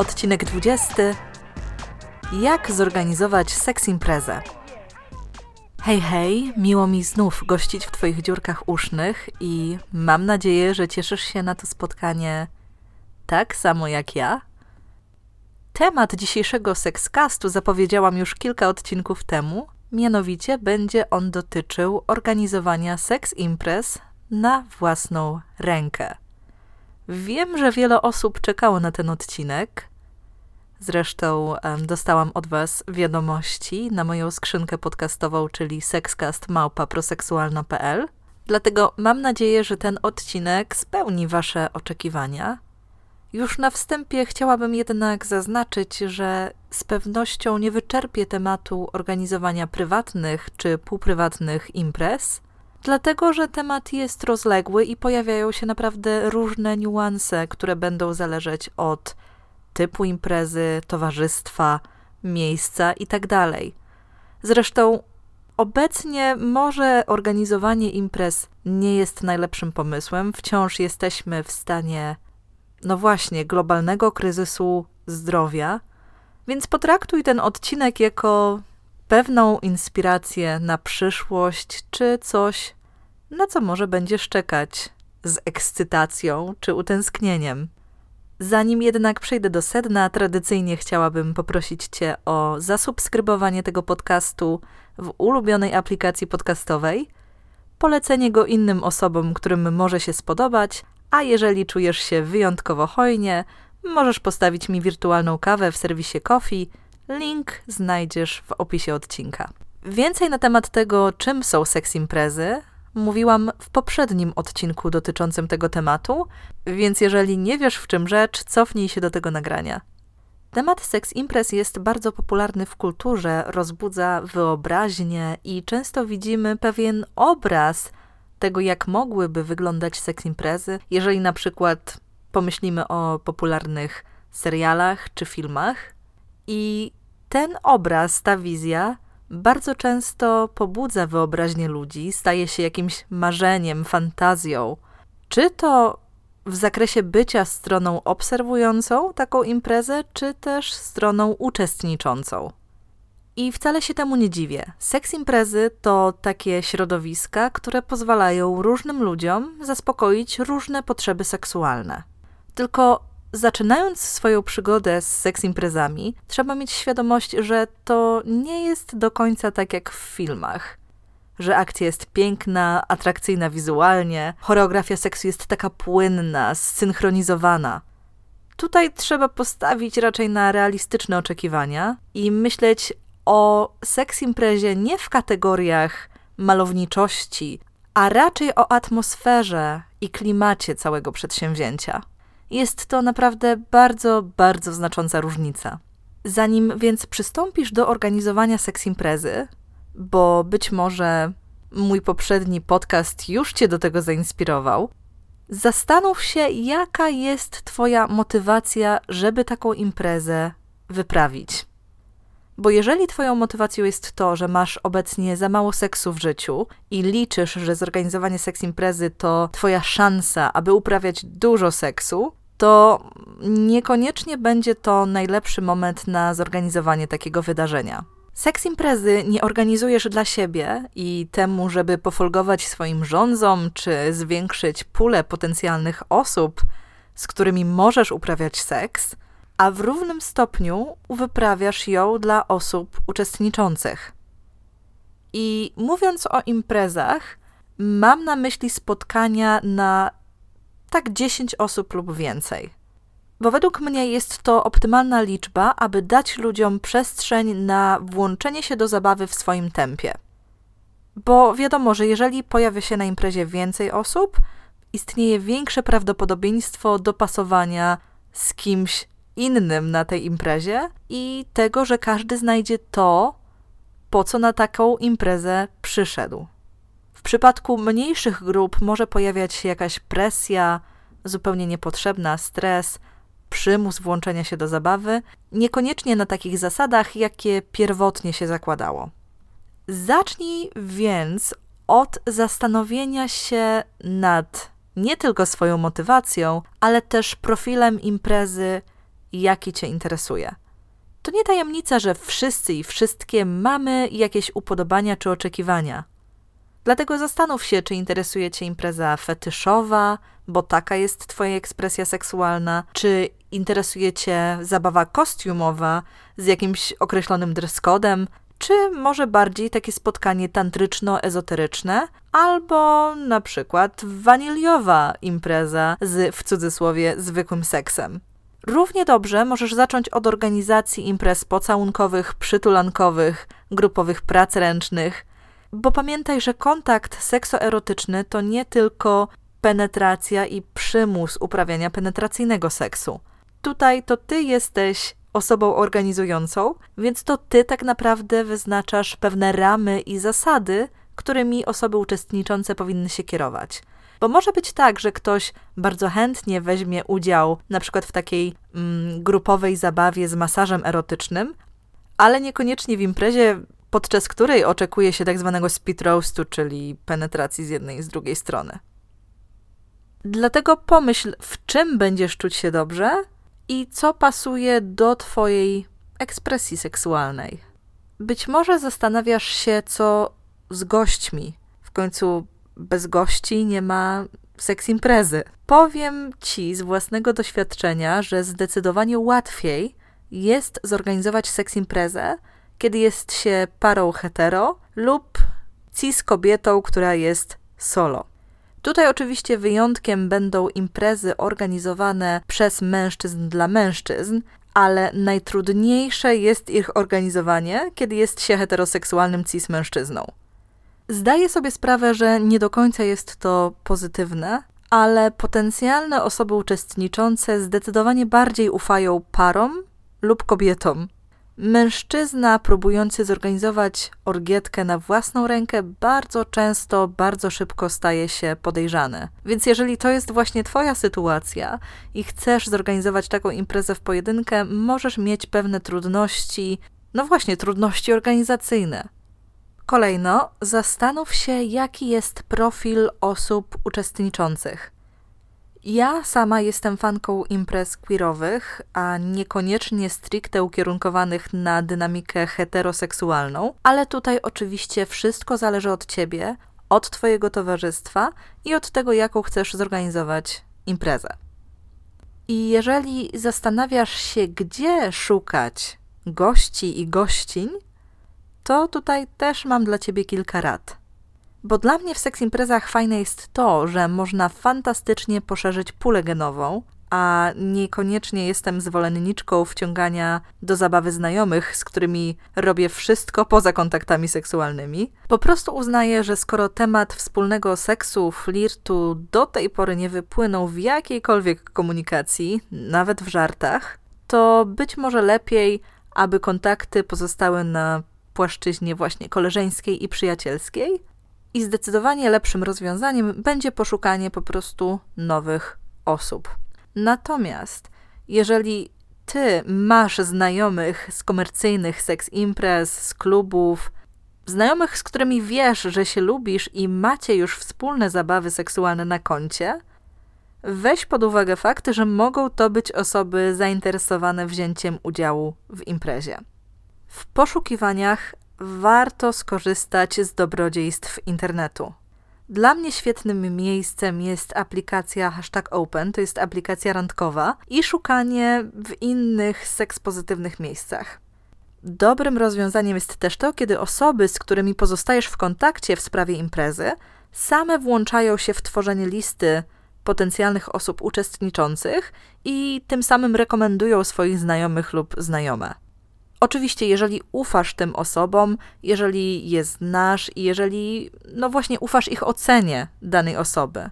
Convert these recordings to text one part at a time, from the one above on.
Odcinek 20. Jak zorganizować seks imprezę? Hej, hej, miło mi znów gościć w Twoich dziurkach usznych i mam nadzieję, że cieszysz się na to spotkanie tak samo jak ja. Temat dzisiejszego sekscastu zapowiedziałam już kilka odcinków temu, mianowicie będzie on dotyczył organizowania seks imprez na własną rękę. Wiem, że wiele osób czekało na ten odcinek. Zresztą dostałam od Was wiadomości na moją skrzynkę podcastową, czyli sexcastmałpa.proseksualna.pl. Dlatego mam nadzieję, że ten odcinek spełni Wasze oczekiwania. Już na wstępie chciałabym jednak zaznaczyć, że z pewnością nie wyczerpię tematu organizowania prywatnych czy półprywatnych imprez, dlatego że temat jest rozległy i pojawiają się naprawdę różne niuanse, które będą zależeć od typu imprezy, towarzystwa, miejsca itd. Zresztą obecnie może organizowanie imprez nie jest najlepszym pomysłem, wciąż jesteśmy w stanie no właśnie, globalnego kryzysu zdrowia, więc potraktuj ten odcinek jako pewną inspirację na przyszłość, czy coś, na co może będziesz czekać z ekscytacją czy utęsknieniem. Zanim jednak przejdę do sedna, tradycyjnie chciałabym poprosić Cię o zasubskrybowanie tego podcastu w ulubionej aplikacji podcastowej, polecenie go innym osobom, którym może się spodobać, a jeżeli czujesz się wyjątkowo hojnie, możesz postawić mi wirtualną kawę w serwisie Coffee. Link znajdziesz w opisie odcinka. Więcej na temat tego, czym są seks imprezy, mówiłam w poprzednim odcinku dotyczącym tego tematu, więc jeżeli nie wiesz w czym rzecz, cofnij się do tego nagrania. Temat seks imprez jest bardzo popularny w kulturze, rozbudza wyobraźnię i często widzimy pewien obraz tego, jak mogłyby wyglądać seks imprezy, jeżeli na przykład pomyślimy o popularnych serialach czy filmach. I ten obraz, ta wizja bardzo często pobudza wyobraźnię ludzi, staje się jakimś marzeniem, fantazją. Czy to w zakresie bycia stroną obserwującą taką imprezę, czy też stroną uczestniczącą. I wcale się temu nie dziwię. Seks imprezy to takie środowiska, które pozwalają różnym ludziom zaspokoić różne potrzeby seksualne. Tylko zaczynając swoją przygodę z seks imprezami, trzeba mieć świadomość, że to nie jest do końca tak jak w filmach. Że akcja jest piękna, atrakcyjna wizualnie, choreografia seksu jest taka płynna, zsynchronizowana. Tutaj trzeba postawić raczej na realistyczne oczekiwania i myśleć o seks imprezie nie w kategoriach malowniczości, a raczej o atmosferze i klimacie całego przedsięwzięcia. Jest to naprawdę bardzo, bardzo znacząca różnica. Zanim więc przystąpisz do organizowania seks imprezy, bo być może mój poprzedni podcast już cię do tego zainspirował, zastanów się, jaka jest Twoja motywacja, żeby taką imprezę wyprawić. Bo jeżeli Twoją motywacją jest to, że masz obecnie za mało seksu w życiu i liczysz, że zorganizowanie seks imprezy to Twoja szansa, aby uprawiać dużo seksu, to niekoniecznie będzie to najlepszy moment na zorganizowanie takiego wydarzenia. Seks imprezy nie organizujesz dla siebie i temu, żeby pofolgować swoim rządzom czy zwiększyć pulę potencjalnych osób, z którymi możesz uprawiać seks, a w równym stopniu wyprawiasz ją dla osób uczestniczących. I mówiąc o imprezach, mam na myśli spotkania na tak 10 osób lub więcej. Bo według mnie jest to optymalna liczba, aby dać ludziom przestrzeń na włączenie się do zabawy w swoim tempie. Bo wiadomo, że jeżeli pojawia się na imprezie więcej osób, istnieje większe prawdopodobieństwo dopasowania z kimś innym na tej imprezie i tego, że każdy znajdzie to, po co na taką imprezę przyszedł. W przypadku mniejszych grup może pojawiać się jakaś presja, zupełnie niepotrzebna, stres, przymus włączenia się do zabawy, niekoniecznie na takich zasadach, jakie pierwotnie się zakładało. Zacznij więc od zastanowienia się nad nie tylko swoją motywacją, ale też profilem imprezy, jaki Cię interesuje. To nie tajemnica, że wszyscy i wszystkie mamy jakieś upodobania czy oczekiwania. Dlatego zastanów się, czy interesuje Cię impreza fetyszowa, bo taka jest Twoja ekspresja seksualna, czy interesuje Cię zabawa kostiumowa z jakimś określonym dress czy może bardziej takie spotkanie tantryczno-ezoteryczne, albo na przykład waniliowa impreza z w cudzysłowie zwykłym seksem. Równie dobrze możesz zacząć od organizacji imprez pocałunkowych, przytulankowych, grupowych prac ręcznych, bo pamiętaj, że kontakt seksoerotyczny to nie tylko penetracja i przymus uprawiania penetracyjnego seksu. Tutaj to ty jesteś osobą organizującą, więc to ty tak naprawdę wyznaczasz pewne ramy i zasady, którymi osoby uczestniczące powinny się kierować. Bo może być tak, że ktoś bardzo chętnie weźmie udział na przykład w takiej mm, grupowej zabawie z masażem erotycznym, ale niekoniecznie w imprezie, podczas której oczekuje się tak zwanego speed roastu, czyli penetracji z jednej i z drugiej strony. Dlatego pomyśl, w czym będziesz czuć się dobrze i co pasuje do Twojej ekspresji seksualnej. Być może zastanawiasz się, co z gośćmi. W końcu bez gości nie ma seks imprezy. Powiem Ci z własnego doświadczenia, że zdecydowanie łatwiej jest zorganizować seks imprezę, kiedy jest się parą hetero lub cis kobietą, która jest solo. Tutaj oczywiście wyjątkiem będą imprezy organizowane przez mężczyzn dla mężczyzn, ale najtrudniejsze jest ich organizowanie, kiedy jest się heteroseksualnym cis mężczyzną. Zdaję sobie sprawę, że nie do końca jest to pozytywne, ale potencjalne osoby uczestniczące zdecydowanie bardziej ufają parom lub kobietom, Mężczyzna próbujący zorganizować orgietkę na własną rękę bardzo często, bardzo szybko staje się podejrzany. Więc jeżeli to jest właśnie Twoja sytuacja i chcesz zorganizować taką imprezę w pojedynkę, możesz mieć pewne trudności, no właśnie, trudności organizacyjne. Kolejno, zastanów się, jaki jest profil osób uczestniczących. Ja sama jestem fanką imprez queerowych, a niekoniecznie stricte ukierunkowanych na dynamikę heteroseksualną, ale tutaj oczywiście wszystko zależy od ciebie, od twojego towarzystwa i od tego, jaką chcesz zorganizować imprezę. I jeżeli zastanawiasz się, gdzie szukać gości i gościń, to tutaj też mam dla ciebie kilka rad. Bo dla mnie w seks imprezach fajne jest to, że można fantastycznie poszerzyć pulę genową, a niekoniecznie jestem zwolenniczką wciągania do zabawy znajomych, z którymi robię wszystko poza kontaktami seksualnymi. Po prostu uznaję, że skoro temat wspólnego seksu, flirtu do tej pory nie wypłynął w jakiejkolwiek komunikacji, nawet w żartach, to być może lepiej, aby kontakty pozostały na płaszczyźnie właśnie koleżeńskiej i przyjacielskiej, i zdecydowanie lepszym rozwiązaniem będzie poszukanie po prostu nowych osób. Natomiast jeżeli ty masz znajomych z komercyjnych seks imprez, z klubów, znajomych, z którymi wiesz, że się lubisz i macie już wspólne zabawy seksualne na koncie, weź pod uwagę fakt, że mogą to być osoby zainteresowane wzięciem udziału w imprezie. W poszukiwaniach warto skorzystać z dobrodziejstw internetu. Dla mnie świetnym miejscem jest aplikacja hashtag open, to jest aplikacja randkowa i szukanie w innych sekspozytywnych miejscach. Dobrym rozwiązaniem jest też to, kiedy osoby, z którymi pozostajesz w kontakcie w sprawie imprezy, same włączają się w tworzenie listy potencjalnych osób uczestniczących i tym samym rekomendują swoich znajomych lub znajome. Oczywiście, jeżeli ufasz tym osobom, jeżeli je znasz i jeżeli, no właśnie, ufasz ich ocenie danej osoby.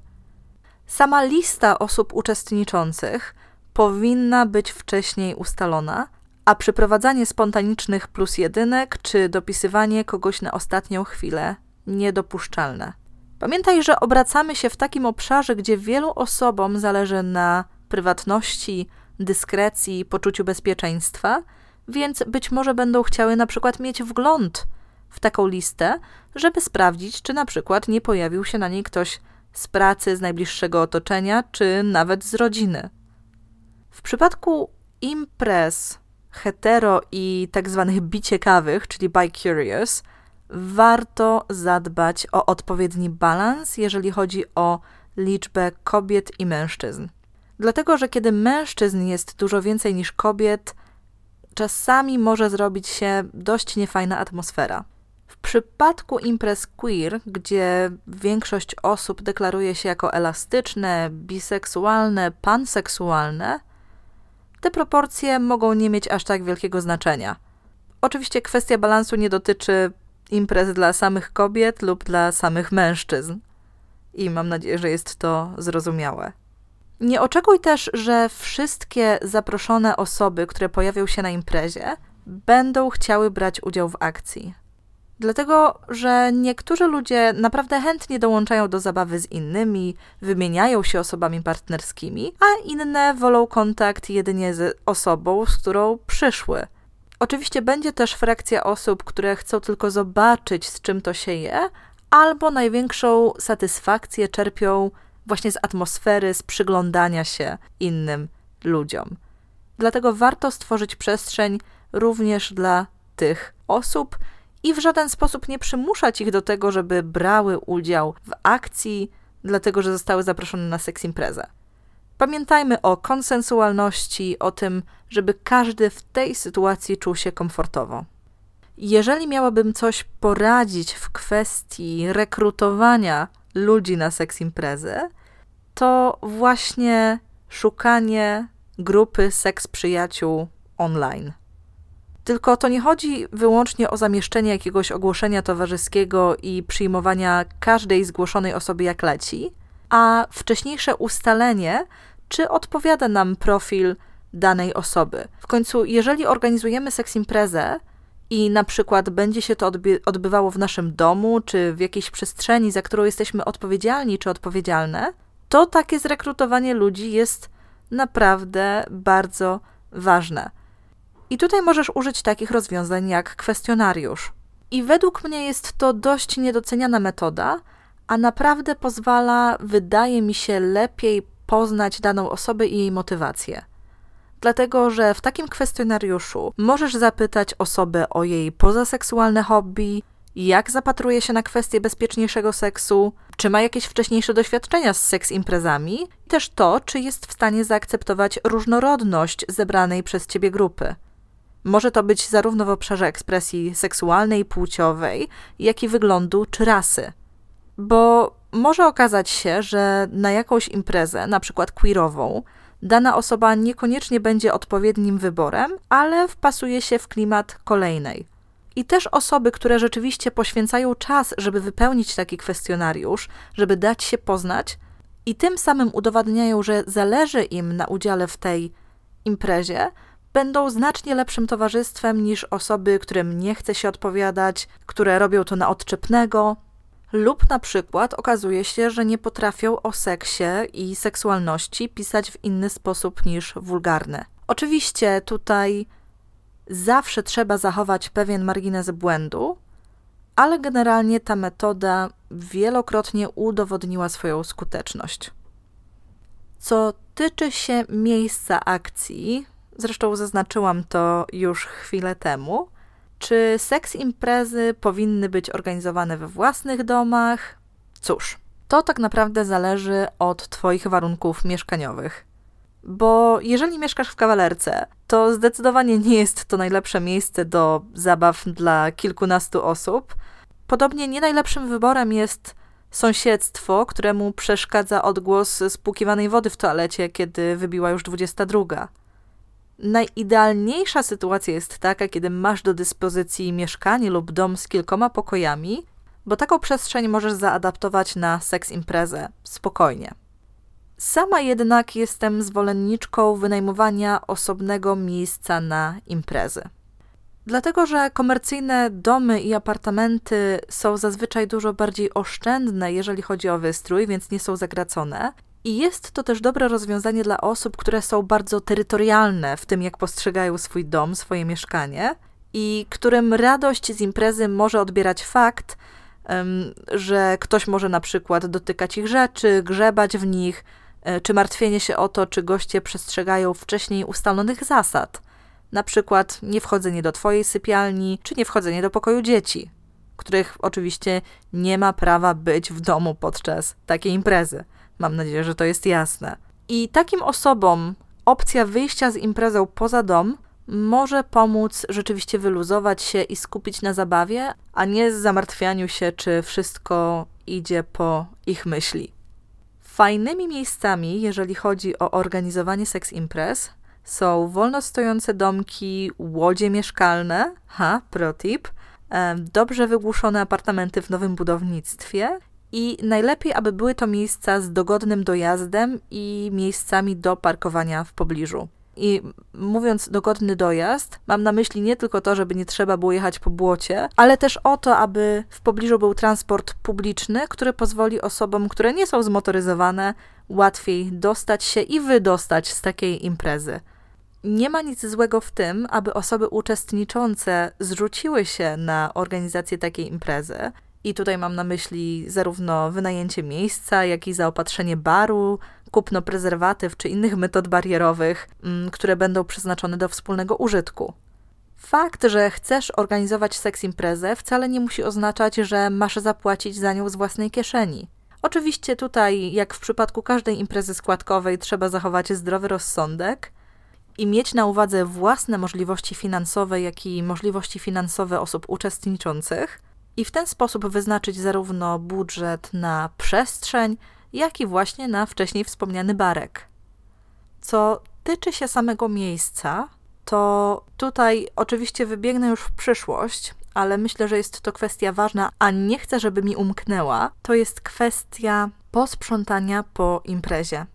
Sama lista osób uczestniczących powinna być wcześniej ustalona, a przyprowadzanie spontanicznych plus jedynek czy dopisywanie kogoś na ostatnią chwilę niedopuszczalne. Pamiętaj, że obracamy się w takim obszarze, gdzie wielu osobom zależy na prywatności, dyskrecji, poczuciu bezpieczeństwa, więc być może będą chciały na przykład mieć wgląd w taką listę, żeby sprawdzić, czy na przykład nie pojawił się na niej ktoś z pracy, z najbliższego otoczenia, czy nawet z rodziny. W przypadku imprez hetero i tak zwanych biciekawych, czyli bi curious, warto zadbać o odpowiedni balans, jeżeli chodzi o liczbę kobiet i mężczyzn. Dlatego, że kiedy mężczyzn jest dużo więcej niż kobiet, czasami może zrobić się dość niefajna atmosfera. W przypadku imprez queer, gdzie większość osób deklaruje się jako elastyczne, biseksualne, panseksualne, te proporcje mogą nie mieć aż tak wielkiego znaczenia. Oczywiście kwestia balansu nie dotyczy imprez dla samych kobiet lub dla samych mężczyzn. I mam nadzieję, że jest to zrozumiałe. Nie oczekuj też, że wszystkie zaproszone osoby, które pojawią się na imprezie, będą chciały brać udział w akcji. Dlatego, że niektórzy ludzie naprawdę chętnie dołączają do zabawy z innymi, wymieniają się osobami partnerskimi, a inne wolą kontakt jedynie z osobą, z którą przyszły. Oczywiście będzie też frakcja osób, które chcą tylko zobaczyć, z czym to się je, albo największą satysfakcję czerpią właśnie z atmosfery, z przyglądania się innym ludziom. Dlatego warto stworzyć przestrzeń również dla tych osób i w żaden sposób nie przymuszać ich do tego, żeby brały udział w akcji, dlatego że zostały zaproszone na seks imprezę. Pamiętajmy o konsensualności, o tym, żeby każdy w tej sytuacji czuł się komfortowo. Jeżeli miałabym coś poradzić w kwestii rekrutowania ludzi na seks imprezę, to właśnie szukanie grupy seks przyjaciół online. Tylko to nie chodzi wyłącznie o zamieszczenie jakiegoś ogłoszenia towarzyskiego i przyjmowania każdej zgłoszonej osoby jak leci, a wcześniejsze ustalenie, czy odpowiada nam profil danej osoby. W końcu, jeżeli organizujemy seks imprezę i na przykład będzie się to odbywało w naszym domu, czy w jakiejś przestrzeni, za którą jesteśmy odpowiedzialni czy odpowiedzialne, to takie zrekrutowanie ludzi jest naprawdę bardzo ważne. I tutaj możesz użyć takich rozwiązań jak kwestionariusz. I według mnie jest to dość niedoceniana metoda, a naprawdę pozwala, wydaje mi się, lepiej poznać daną osobę i jej motywację. Dlatego, że w takim kwestionariuszu możesz zapytać osobę o jej pozaseksualne hobby, jak zapatruje się na kwestię bezpieczniejszego seksu, czy ma jakieś wcześniejsze doświadczenia z seks imprezami, i też to, czy jest w stanie zaakceptować różnorodność zebranej przez ciebie grupy. Może to być zarówno w obszarze ekspresji seksualnej, płciowej, jak i wyglądu czy rasy. Bo może okazać się, że na jakąś imprezę, na przykład queerową, dana osoba niekoniecznie będzie odpowiednim wyborem, ale wpasuje się w klimat kolejnej. I też osoby, które rzeczywiście poświęcają czas, żeby wypełnić taki kwestionariusz, żeby dać się poznać, i tym samym udowadniają, że zależy im na udziale w tej imprezie, będą znacznie lepszym towarzystwem niż osoby, którym nie chce się odpowiadać, które robią to na odczepnego, lub na przykład okazuje się, że nie potrafią o seksie i seksualności pisać w inny sposób niż wulgarny. Oczywiście tutaj zawsze trzeba zachować pewien margines błędu, ale generalnie ta metoda wielokrotnie udowodniła swoją skuteczność. Co tyczy się miejsca akcji, zresztą zaznaczyłam to już chwilę temu, czy seks imprezy powinny być organizowane we własnych domach? Cóż, to tak naprawdę zależy od Twoich warunków mieszkaniowych. Bo jeżeli mieszkasz w kawalerce, to zdecydowanie nie jest to najlepsze miejsce do zabaw dla kilkunastu osób. Podobnie nie najlepszym wyborem jest sąsiedztwo, któremu przeszkadza odgłos spłukiwanej wody w toalecie, kiedy wybiła już 22. Najidealniejsza sytuacja jest taka, kiedy masz do dyspozycji mieszkanie lub dom z kilkoma pokojami, bo taką przestrzeń możesz zaadaptować na seks imprezę spokojnie. Sama jednak jestem zwolenniczką wynajmowania osobnego miejsca na imprezy. Dlatego, że komercyjne domy i apartamenty są zazwyczaj dużo bardziej oszczędne, jeżeli chodzi o wystrój, więc nie są zagracone. I jest to też dobre rozwiązanie dla osób, które są bardzo terytorialne w tym, jak postrzegają swój dom, swoje mieszkanie, i którym radość z imprezy może odbierać fakt, że ktoś może na przykład dotykać ich rzeczy, grzebać w nich, e, czy martwienie się o to, czy goście przestrzegają wcześniej ustalonych zasad. Na przykład niewchodzenie do twojej sypialni, czy niewchodzenie do pokoju dzieci, których oczywiście nie ma prawa być w domu podczas takiej imprezy. Mam nadzieję, że to jest jasne. I takim osobom opcja wyjścia z imprezą poza dom może pomóc rzeczywiście wyluzować się i skupić na zabawie, a nie zamartwianiu się, czy wszystko idzie po ich myśli. Fajnymi miejscami, jeżeli chodzi o organizowanie seks imprez, są wolno stojące domki, łodzie mieszkalne, ha, protip, dobrze wygłuszone apartamenty w nowym budownictwie i najlepiej, aby były to miejsca z dogodnym dojazdem i miejscami do parkowania w pobliżu. I mówiąc dogodny dojazd, mam na myśli nie tylko to, żeby nie trzeba było jechać po błocie, ale też o to, aby w pobliżu był transport publiczny, który pozwoli osobom, które nie są zmotoryzowane, łatwiej dostać się i wydostać z takiej imprezy. Nie ma nic złego w tym, aby osoby uczestniczące zrzuciły się na organizację takiej imprezy. I tutaj mam na myśli zarówno wynajęcie miejsca, jak i zaopatrzenie baru, kupno prezerwatyw czy innych metod barierowych, mm, które będą przeznaczone do wspólnego użytku. Fakt, że chcesz organizować seks imprezę wcale nie musi oznaczać, że masz zapłacić za nią z własnej kieszeni. Oczywiście tutaj, jak w przypadku każdej imprezy składkowej, trzeba zachować zdrowy rozsądek i mieć na uwadze własne możliwości finansowe, jak i możliwości finansowe osób uczestniczących, i w ten sposób wyznaczyć zarówno budżet na przestrzeń, jak i właśnie na wcześniej wspomniany barek. Co tyczy się samego miejsca, to tutaj oczywiście wybiegnę już w przyszłość, ale myślę, że jest to kwestia ważna, a nie chcę, żeby mi umknęła. To jest kwestia posprzątania po imprezie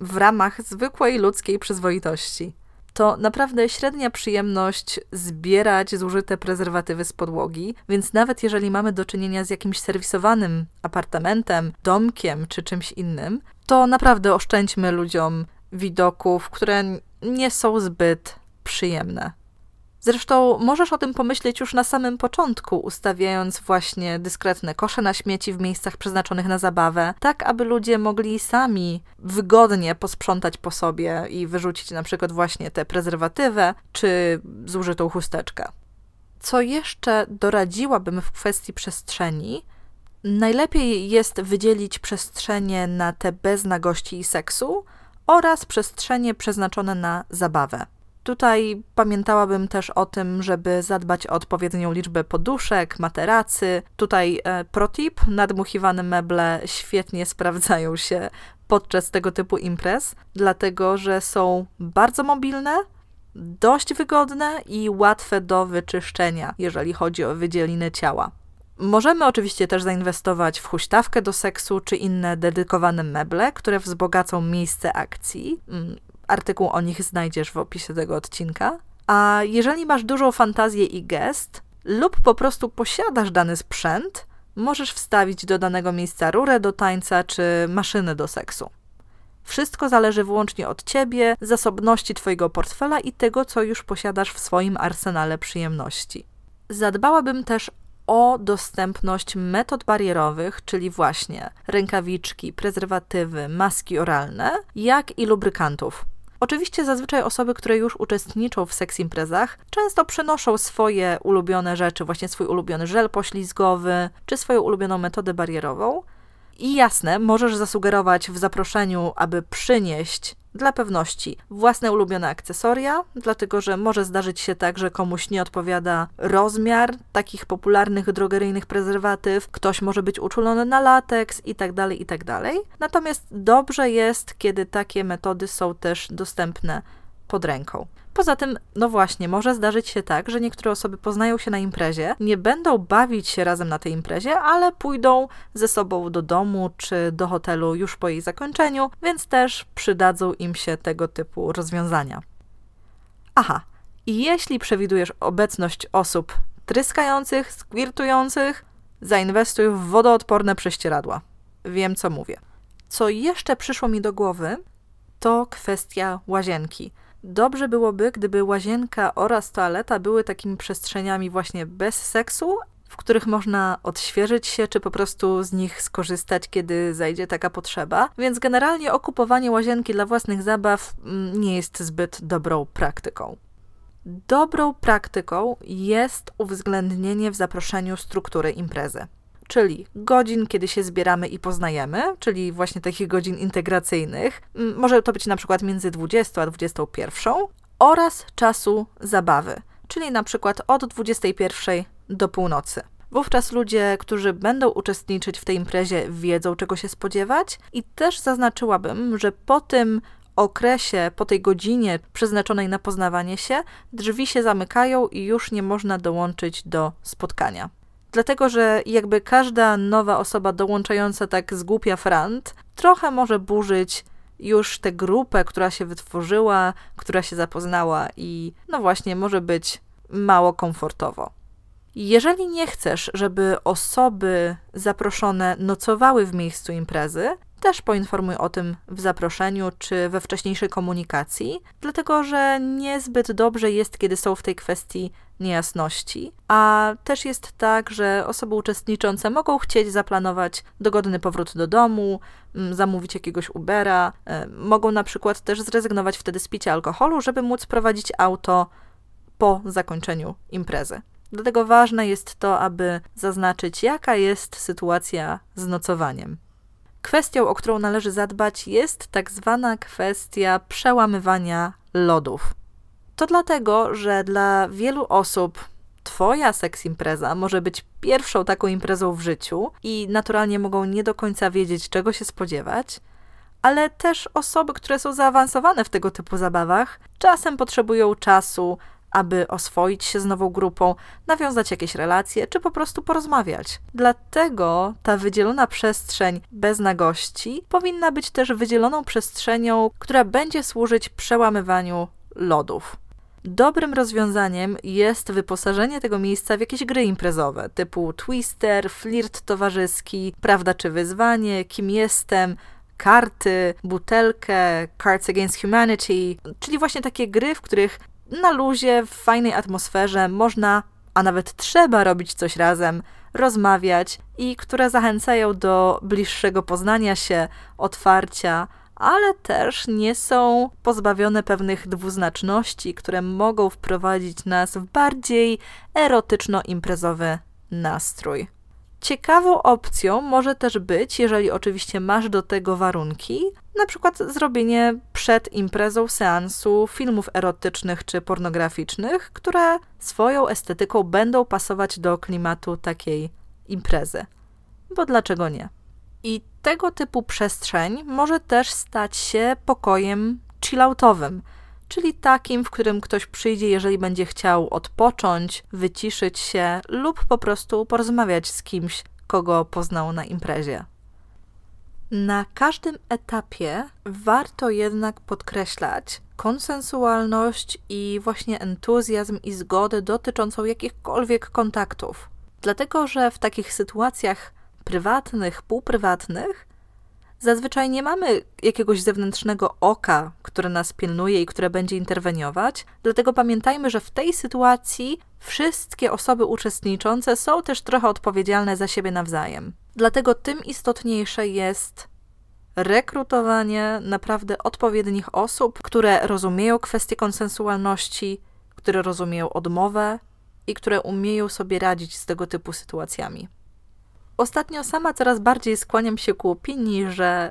w ramach zwykłej ludzkiej przyzwoitości to naprawdę średnia przyjemność zbierać zużyte prezerwatywy z podłogi, więc nawet jeżeli mamy do czynienia z jakimś serwisowanym apartamentem, domkiem czy czymś innym, to naprawdę oszczędźmy ludziom widoków, które nie są zbyt przyjemne. Zresztą możesz o tym pomyśleć już na samym początku, ustawiając właśnie dyskretne kosze na śmieci w miejscach przeznaczonych na zabawę, tak aby ludzie mogli sami wygodnie posprzątać po sobie i wyrzucić na przykład właśnie tę prezerwatywę czy zużytą chusteczkę. Co jeszcze doradziłabym w kwestii przestrzeni? Najlepiej jest wydzielić przestrzenie na te bez nagości i seksu oraz przestrzenie przeznaczone na zabawę. Tutaj pamiętałabym też o tym, żeby zadbać o odpowiednią liczbę poduszek, materacy. Tutaj e, protip, nadmuchiwane meble świetnie sprawdzają się podczas tego typu imprez, dlatego że są bardzo mobilne, dość wygodne i łatwe do wyczyszczenia, jeżeli chodzi o wydzieliny ciała. Możemy oczywiście też zainwestować w huśtawkę do seksu czy inne dedykowane meble, które wzbogacą miejsce akcji. Artykuł o nich znajdziesz w opisie tego odcinka. A jeżeli masz dużą fantazję i gest, lub po prostu posiadasz dany sprzęt, możesz wstawić do danego miejsca rurę do tańca czy maszyny do seksu. Wszystko zależy wyłącznie od ciebie, zasobności twojego portfela i tego, co już posiadasz w swoim arsenale przyjemności. Zadbałabym też o dostępność metod barierowych, czyli właśnie rękawiczki, prezerwatywy, maski oralne, jak i lubrykantów. Oczywiście zazwyczaj osoby, które już uczestniczą w seks imprezach, często przynoszą swoje ulubione rzeczy, właśnie swój ulubiony żel poślizgowy, czy swoją ulubioną metodę barierową. I jasne, możesz zasugerować w zaproszeniu, aby przynieść dla pewności własne ulubione akcesoria, dlatego że może zdarzyć się tak, że komuś nie odpowiada rozmiar takich popularnych drogeryjnych prezerwatyw, ktoś może być uczulony na lateks itd., tak itd. Tak Natomiast dobrze jest, kiedy takie metody są też dostępne pod ręką. Poza tym, no właśnie, może zdarzyć się tak, że niektóre osoby poznają się na imprezie, nie będą bawić się razem na tej imprezie, ale pójdą ze sobą do domu czy do hotelu już po jej zakończeniu, więc też przydadzą im się tego typu rozwiązania. Aha, i jeśli przewidujesz obecność osób tryskających, skwirtujących, zainwestuj w wodoodporne prześcieradła. Wiem, co mówię. Co jeszcze przyszło mi do głowy, to kwestia łazienki. Dobrze byłoby, gdyby łazienka oraz toaleta były takimi przestrzeniami właśnie bez seksu, w których można odświeżyć się, czy po prostu z nich skorzystać, kiedy zajdzie taka potrzeba. Więc generalnie okupowanie łazienki dla własnych zabaw mm, nie jest zbyt dobrą praktyką. Dobrą praktyką jest uwzględnienie w zaproszeniu struktury imprezy czyli godzin, kiedy się zbieramy i poznajemy, czyli właśnie takich godzin integracyjnych. Może to być na przykład między 20 a 21 oraz czasu zabawy, czyli na przykład od 21 do północy. Wówczas ludzie, którzy będą uczestniczyć w tej imprezie, wiedzą, czego się spodziewać, i też zaznaczyłabym, że po tym okresie, po tej godzinie przeznaczonej na poznawanie się, drzwi się zamykają i już nie można dołączyć do spotkania. Dlatego, że jakby każda nowa osoba dołączająca tak z głupia frant trochę może burzyć już tę grupę, która się wytworzyła, która się zapoznała i no właśnie może być mało komfortowo. Jeżeli nie chcesz, żeby osoby zaproszone nocowały w miejscu imprezy, też poinformuj o tym w zaproszeniu czy we wcześniejszej komunikacji, dlatego że niezbyt dobrze jest, kiedy są w tej kwestii niejasności. A też jest tak, że osoby uczestniczące mogą chcieć zaplanować dogodny powrót do domu, mm, zamówić jakiegoś Ubera, e, mogą na przykład też zrezygnować wtedy z picia alkoholu, żeby móc prowadzić auto po zakończeniu imprezy. Dlatego ważne jest to, aby zaznaczyć, jaka jest sytuacja z nocowaniem. Kwestią, o którą należy zadbać, jest tak zwana kwestia przełamywania lodów. To dlatego, że dla wielu osób Twoja seks impreza może być pierwszą taką imprezą w życiu i naturalnie mogą nie do końca wiedzieć, czego się spodziewać, ale też osoby, które są zaawansowane w tego typu zabawach, czasem potrzebują czasu, aby oswoić się z nową grupą, nawiązać jakieś relacje, czy po prostu porozmawiać. Dlatego ta wydzielona przestrzeń bez nagości powinna być też wydzieloną przestrzenią, która będzie służyć przełamywaniu lodów. Dobrym rozwiązaniem jest wyposażenie tego miejsca w jakieś gry imprezowe, typu twister, flirt towarzyski, prawda czy wyzwanie, kim jestem, karty, butelkę, Cards Against Humanity, czyli właśnie takie gry, w których na luzie, w fajnej atmosferze można, a nawet trzeba robić coś razem, rozmawiać i które zachęcają do bliższego poznania się, otwarcia, ale też nie są pozbawione pewnych dwuznaczności, które mogą wprowadzić nas w bardziej erotyczno-imprezowy nastrój. Ciekawą opcją może też być, jeżeli oczywiście masz do tego warunki, na przykład zrobienie przed imprezą seansu filmów erotycznych czy pornograficznych, które swoją estetyką będą pasować do klimatu takiej imprezy. Bo dlaczego nie? I tego typu przestrzeń może też stać się pokojem chilloutowym, czyli takim, w którym ktoś przyjdzie, jeżeli będzie chciał odpocząć, wyciszyć się lub po prostu porozmawiać z kimś, kogo poznał na imprezie. Na każdym etapie warto jednak podkreślać konsensualność i właśnie entuzjazm i zgodę dotyczącą jakichkolwiek kontaktów. Dlatego, że w takich sytuacjach prywatnych, półprywatnych, zazwyczaj nie mamy jakiegoś zewnętrznego oka, które nas pilnuje i które będzie interweniować. Dlatego pamiętajmy, że w tej sytuacji wszystkie osoby uczestniczące są też trochę odpowiedzialne za siebie nawzajem. Dlatego tym istotniejsze jest rekrutowanie naprawdę odpowiednich osób, które rozumieją kwestie konsensualności, które rozumieją odmowę i które umieją sobie radzić z tego typu sytuacjami. Ostatnio sama coraz bardziej skłaniam się ku opinii, że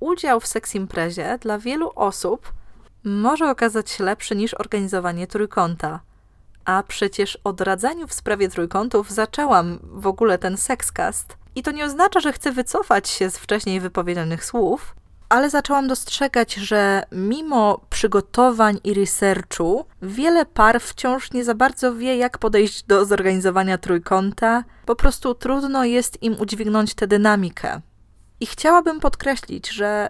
udział w seks imprezie dla wielu osób może okazać się lepszy niż organizowanie trójkąta. A przecież o w sprawie trójkątów zaczęłam w ogóle ten sekscast. I to nie oznacza, że chcę wycofać się z wcześniej wypowiedzianych słów, ale zaczęłam dostrzegać, że mimo przygotowań i researchu, wiele par wciąż nie za bardzo wie, jak podejść do zorganizowania trójkąta. Po prostu trudno jest im udźwignąć tę dynamikę. I chciałabym podkreślić, że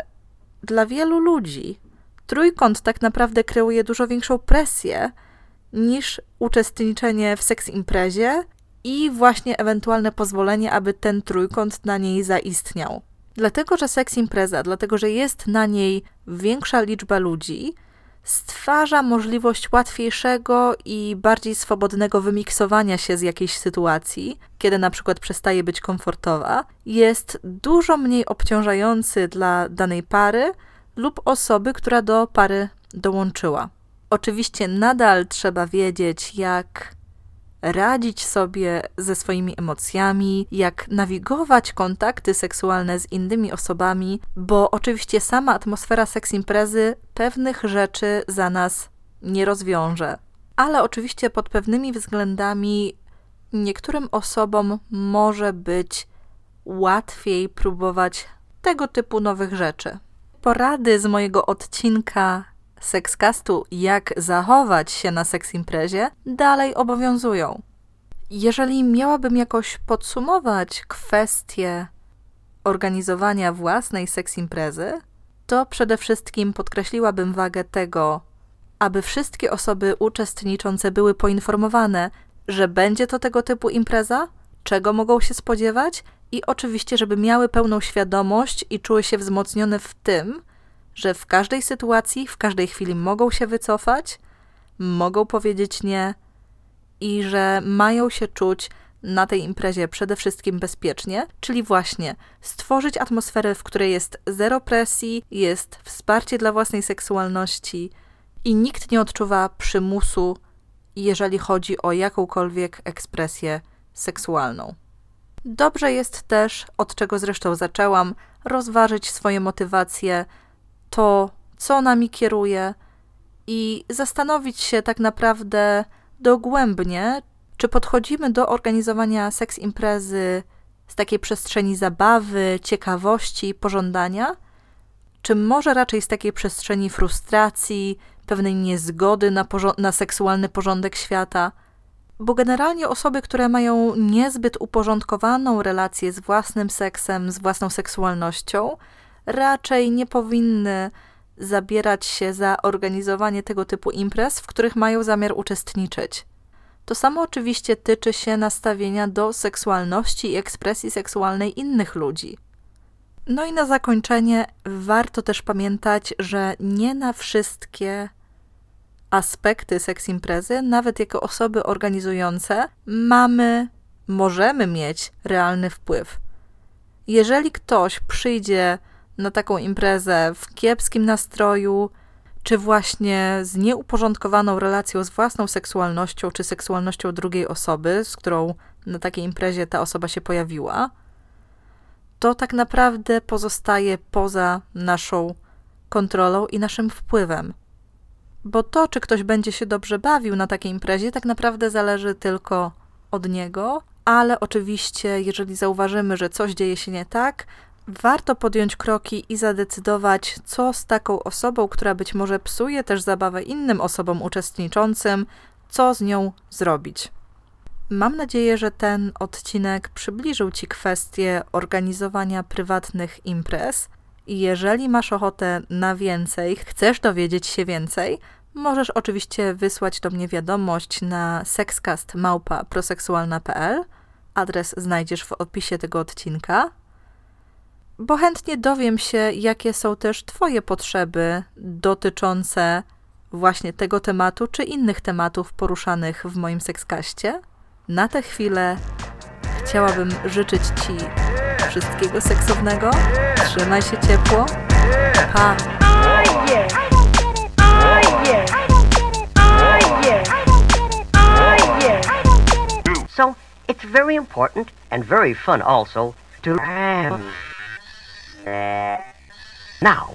dla wielu ludzi trójkąt tak naprawdę kreuje dużo większą presję niż uczestniczenie w seks imprezie i właśnie ewentualne pozwolenie, aby ten trójkąt na niej zaistniał. Dlatego, że seks impreza, dlatego, że jest na niej większa liczba ludzi, stwarza możliwość łatwiejszego i bardziej swobodnego wymiksowania się z jakiejś sytuacji, kiedy na przykład przestaje być komfortowa, jest dużo mniej obciążający dla danej pary lub osoby, która do pary dołączyła. Oczywiście nadal trzeba wiedzieć, jak radzić sobie ze swoimi emocjami, jak nawigować kontakty seksualne z innymi osobami, bo oczywiście sama atmosfera seks imprezy pewnych rzeczy za nas nie rozwiąże. Ale oczywiście pod pewnymi względami niektórym osobom może być łatwiej próbować tego typu nowych rzeczy. Porady z mojego odcinka Sexcastu Jak zachować się na seks imprezie dalej obowiązują. Jeżeli miałabym jakoś podsumować kwestię organizowania własnej seks imprezy, to przede wszystkim podkreśliłabym wagę tego, aby wszystkie osoby uczestniczące były poinformowane, że będzie to tego typu impreza, czego mogą się spodziewać i oczywiście, żeby miały pełną świadomość i czuły się wzmocnione w tym, że w każdej sytuacji, w każdej chwili mogą się wycofać, mogą powiedzieć nie i że mają się czuć na tej imprezie przede wszystkim bezpiecznie, czyli właśnie stworzyć atmosferę, w której jest zero presji, jest wsparcie dla własnej seksualności i nikt nie odczuwa przymusu, jeżeli chodzi o jakąkolwiek ekspresję seksualną. Dobrze jest też, od czego zresztą zaczęłam, rozważyć swoje motywacje, to, co nami kieruje i zastanowić się tak naprawdę dogłębnie, czy podchodzimy do organizowania seks imprezy z takiej przestrzeni zabawy, ciekawości, pożądania, czy może raczej z takiej przestrzeni frustracji, pewnej niezgody na, na seksualny porządek świata. Bo generalnie osoby, które mają niezbyt uporządkowaną relację z własnym seksem, z własną seksualnością, raczej nie powinny zabierać się za organizowanie tego typu imprez, w których mają zamiar uczestniczyć. To samo oczywiście tyczy się nastawienia do seksualności i ekspresji seksualnej innych ludzi. No i na zakończenie warto też pamiętać, że nie na wszystkie aspekty seks imprezy, nawet jako osoby organizujące, mamy, możemy mieć realny wpływ. Jeżeli ktoś przyjdzie na taką imprezę w kiepskim nastroju, czy właśnie z nieuporządkowaną relacją z własną seksualnością, czy seksualnością drugiej osoby, z którą na takiej imprezie ta osoba się pojawiła, to tak naprawdę pozostaje poza naszą kontrolą i naszym wpływem. Bo to, czy ktoś będzie się dobrze bawił na takiej imprezie, tak naprawdę zależy tylko od niego, ale oczywiście, jeżeli zauważymy, że coś dzieje się nie tak, warto podjąć kroki i zadecydować, co z taką osobą, która być może psuje też zabawę innym osobom uczestniczącym, co z nią zrobić. Mam nadzieję, że ten odcinek przybliżył Ci kwestię organizowania prywatnych imprez. I jeżeli masz ochotę na więcej, chcesz dowiedzieć się więcej, możesz oczywiście wysłać do mnie wiadomość na sexcast.małpa.proseksualna.pl. Adres znajdziesz w opisie tego odcinka bo chętnie dowiem się, jakie są też Twoje potrzeby dotyczące właśnie tego tematu czy innych tematów poruszanych w moim sekskaście. Na tę chwilę chciałabym życzyć Ci wszystkiego seksownego. Trzymaj się ciepło. Pa! So, it's very important and very fun also to. Now,